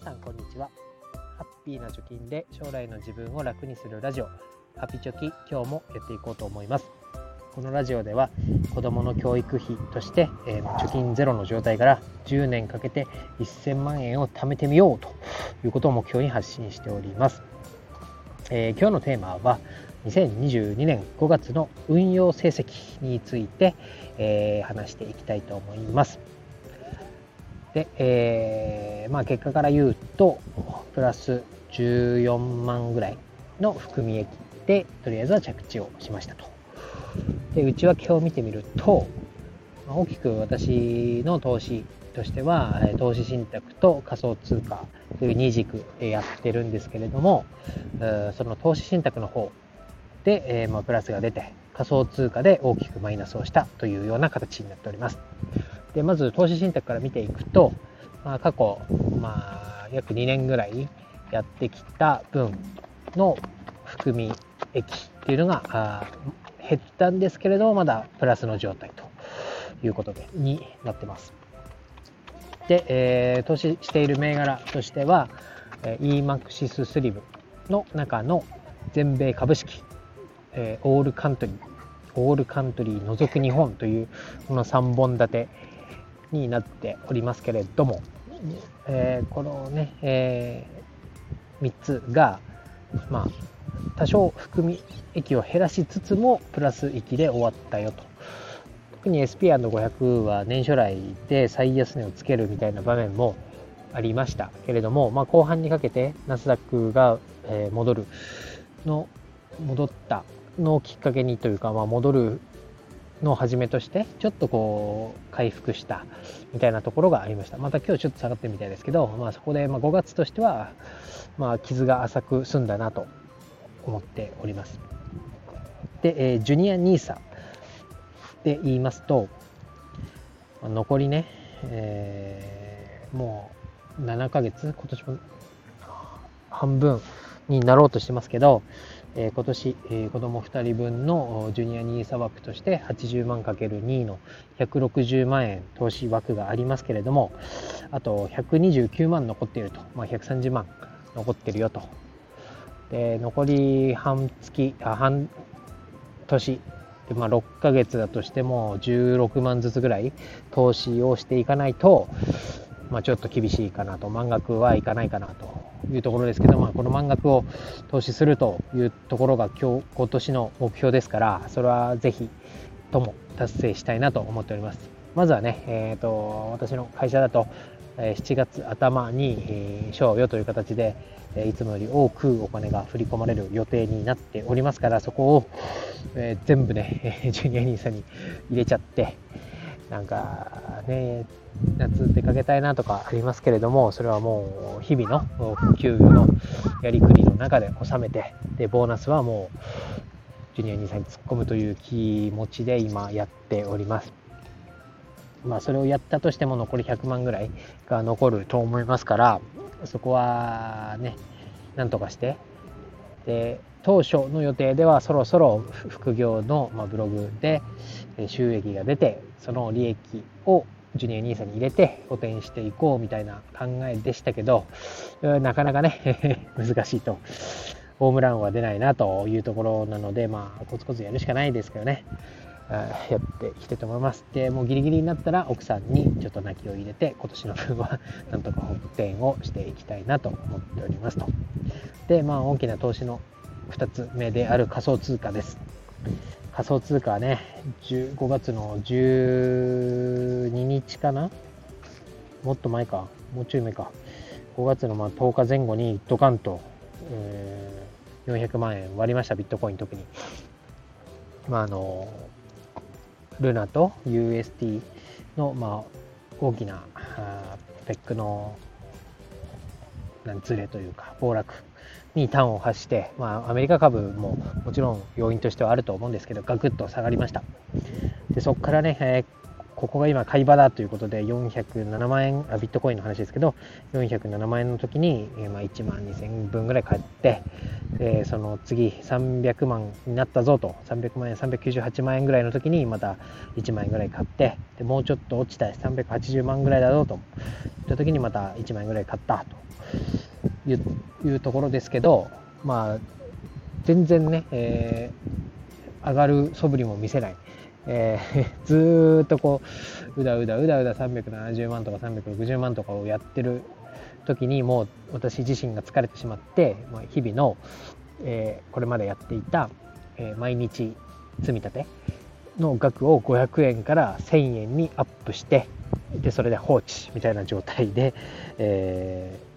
皆さんこんにちは。ハッピーな貯金で将来の自分を楽にするラジオ。ハピチョキ今日もやっていこうと思います。このラジオでは子どもの教育費として、えー、貯金ゼロの状態から10年かけて1000万円を貯めてみようということを目標に発信しております、えー、今日のテーマは2022年5月の運用成績について、えー、話していきたいと思います。で、えー、まあ、結果から言うと、プラス14万ぐらいの含み益で、とりあえずは着地をしましたと。で、内訳を見てみると、大きく私の投資としては、投資信託と仮想通貨という2軸でやってるんですけれども、その投資信託の方で、えまあ、プラスが出て、仮想通貨で大きくマイナスをしたというような形になっております。でまず投資信託から見ていくと、まあ、過去、まあ、約2年ぐらいやってきた分の含み益っていうのが減ったんですけれどもまだプラスの状態ということでになってます。で、えー、投資している銘柄としては EMAXIS スリムの中の全米株式、えー、オールカントリーオールカントリー除く日本というこの3本立てになっておりますけれども、えー、このね、えー、3つが、まあ、多少含み益を減らしつつもプラス益で終わったよと。特に SP&500 は年初来で最安値をつけるみたいな場面もありましたけれども、まあ、後半にかけてナスダックが、え戻るの戻ったのをきっかけにというか、まあ、戻るのをはじめとしてちょっとこう回復したみたいなところがありました。また今日ちょっと下がってるみたいですけど、まあ、そこでま5月としては、まあ、傷が浅く済んだなと思っております。で、えー、ジュニア NISA で言いますと残りね、えー、もう7ヶ月今年も半分になろうとしてますけど、えー、今年、えー、子供2人分のジュニア NISA 枠として80万 ×2 の160万円投資枠がありますけれどもあと129万残っていると、まあ、130万残ってるよと。で残り半月あ半年。で、まあ、6ヶ月だとしても16万ずつぐらい投資をしていかないと、まあ、ちょっと厳しいかなと。満額はいかないかなと。いうところですけど、まあ、この満額を投資するというところが今日今年の目標ですからそれはぜひとも達成したいなと思っております。まずはね、えーと、私の会社だと7月頭に賞与という形でいつもより多くお金が振り込まれる予定になっておりますからそこを全部ねジュニア兄さんに入れちゃってなんかね夏出かけたいなとかありますけれどもそれはもう日々の給与のやりくりの中で収めてでボーナスはもうジュニア兄さんに突っ込むという気持ちで今やっております。まあそれをやったとしても残り100万ぐらいが残ると思いますからそこはねなんとかして。で当初の予定ではそろそろ副業のまブログで収益が出てその利益をジュニア NISA に入れて補填していこうみたいな考えでしたけどなかなかね 難しいとホームランは出ないなというところなのでまあコツコツやるしかないですけどねやっていきたいと思います。で、もうギリギリになったら奥さんにちょっと泣きを入れて、今年の分は なんとか補填をしていきたいなと思っておりますと。で、まあ大きな投資の2つ目である仮想通貨です。仮想通貨はね、5月の12日かな？もっと前か、もうちょい前か。5月のまあ10日前後にドカンと、えー、400万円割りました、ビットコイン特に。まああの、ルナと UST の、まあ、大きなあペックのなんズレというか暴落に端を発して、まあ、アメリカ株ももちろん要因としてはあると思うんですけどガクッと下がりました。でそこからね、えー、ここが今買い場だということで407万円あビットコインの話ですけど407万円の時に、えー、まあ、1万2000円分ぐらい買って、えー、その次300万になったぞと。300万円398万円ぐらいの時にまた1万円ぐらい買ってでもうちょっと落ちた380万ぐらいだぞと。いった時にまた1万円ぐらい買ったと。いうところですけどまあ全然ね、えー、上がる素振りも見せない。えー、ずっとこううだうだうだうだ370万とか360万とかをやってる時にもう私自身が疲れてしまって、まあ、日々の、えー、これまでやっていた、えー、毎日積み立ての額を500円から1000円にアップしてでそれで放置みたいな状態で、えー、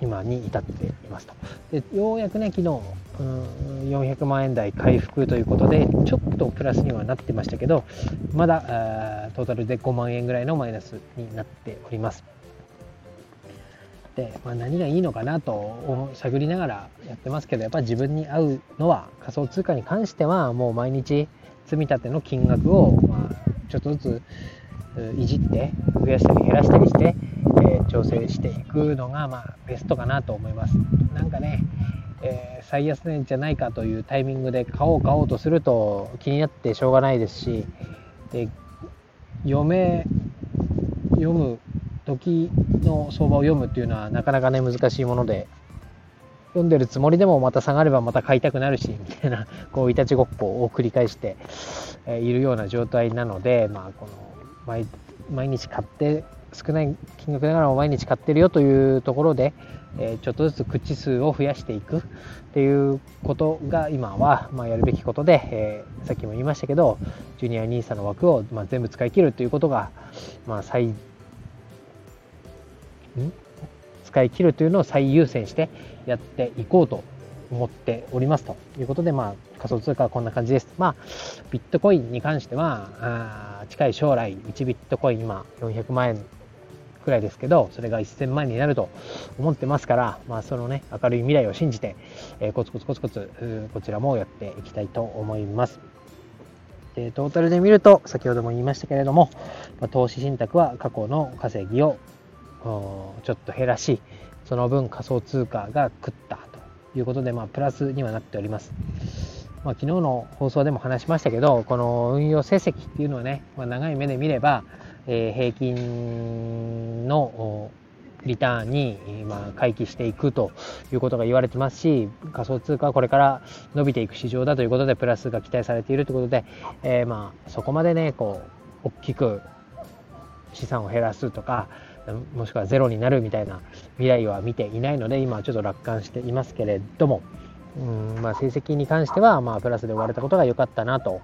今に至っていますと。でようやくね昨日うん400万円台回復ということでちょっとプラスにはなってましたけどまだトータルで5万円ぐらいのマイナスになっております。で、まあ、何がいいのかなと探りながらやってますけどやっぱ自分に合うのは仮想通貨に関してはもう毎日積み立ての金額を、まあ、ちょっとずついじって増やしたり減らしたりして、え、調整していくのが、まあ、ベストかなと思います。なんかねえー、最安値じゃないかというタイミングで買おう買おうとすると気になってしょうがないですしで読め読む時の相場を読むっていうのはなかなかね難しいもので読んでるつもりでもまた下がればまた買いたくなるしみたいな こういたちごっこを繰り返して、えいるような状態なのでまあこの毎日買って少ない金額ながらも毎日買ってるよというところで、えちょっとずつ口数を増やしていくっていうことが今は、まやるべきことで、え、さっきも言いましたけどジュニア NISA の枠を、ま全部使い切るということが、まあ、最ん？使い切るというのを最優先してやっていこうと思っておりますということで、まあ、仮想通貨はこんな感じです。まあ、ビットコインに関しては、あ近い将来、1ビットコイン今400万円くらいですけど、それが1000万になると思ってますから、まあ、そのね、明るい未来を信じて、えー、コツコツコツコツ、こちらもやっていきたいと思います。でトータルで見ると、先ほども言いましたけれども、まあ、投資信託は過去の稼ぎをちょっと減らし、その分仮想通貨が食ったということで、まあ、プラスにはなっております。まあ、昨日の放送でも話しましたけど、この運用成績っていうのはね、まあ、長い目で見れば、え、平均のリターンに、ま、回帰していくということが言われてますし仮想通貨はこれから伸びていく市場だということでプラスが期待されているということで、えー、まあそこまでねこう大きく資産を減らすとかもしくはゼロになるみたいな未来は見ていないので今はちょっと楽観していますけれどもうん、まあ、成績に関してはまあプラスで終われたことが良かったなと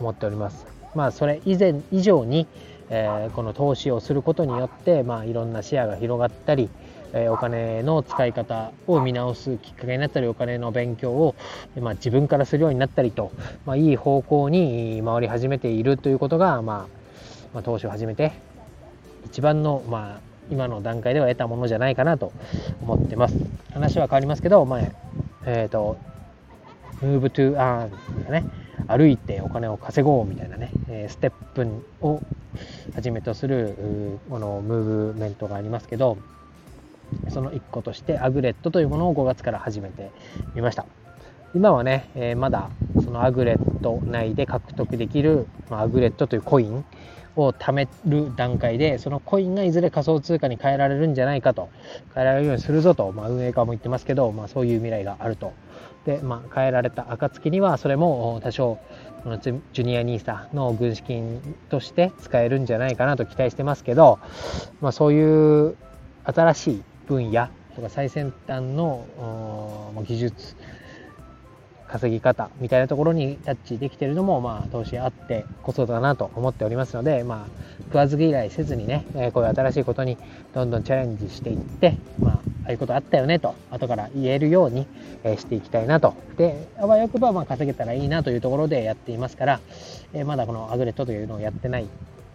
思っております。まあ、それ以前以上に、えー、この投資をすることによって、まあ、いろんな視野が広がったり、えー、お金の使い方を見直すきっかけになったりお金の勉強を、まあ、自分からするようになったりと、まあ、いい方向に回り始めているということが、まあ、まあ、投資を始めて一番の、まあ、今の段階では得たものじゃないかなと思ってます。話は変わりますけど、まあえーと、Move to Earn ね歩いてお金を稼ごうみたいなね、えステップをはじめとするこのムーブメントがありますけどその一個としてアグレットというものを5月から始めてみました。今はね、えー、まだそのアグレット内で獲得できる、まあ、アグレットというコインを貯める段階でそのコインがいずれ仮想通貨に変えられるんじゃないかと変えられるようにするぞと、まあ、運営側も言ってますけど、まあ、そういう未来があると。で、まあ、変えられた暁にはそれも多少このジュニア NISA の軍資金として使えるんじゃないかなと期待してますけど、まあ、そういう新しい分野とか最先端の技術稼ぎ方みたいなところにタッチできてるのも、まあ、投資あってこそだなと思っておりますので、まあ、食わず嫌いせずにね、こういう新しいことにどんどんチャレンジしていって、まあ、ああいうことあったよねと、後から言えるように、えしていきたいなと。で、あわよくば、まあ、稼げたらいいなというところでやっていますから、えまだこのアグレットというのをやってないっ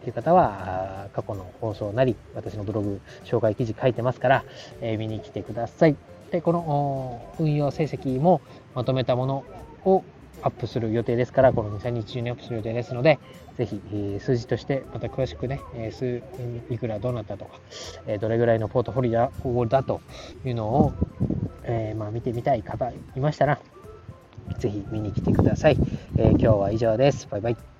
ていう方は、過去の放送なり、私のブログ、紹介記事書いてますから、え見に来てください。でこの運用成績もまとめたものをアップする予定ですから、この2、3日中にアップする予定ですので、ぜひ、え、数字としてまた詳しくね、え、数いくらどうなったとか、え、どれぐらいのポートフォリオだというのを、えまあ、見てみたい方いましたら、ぜひ見に来てください。え今日は以上です。バイバイ。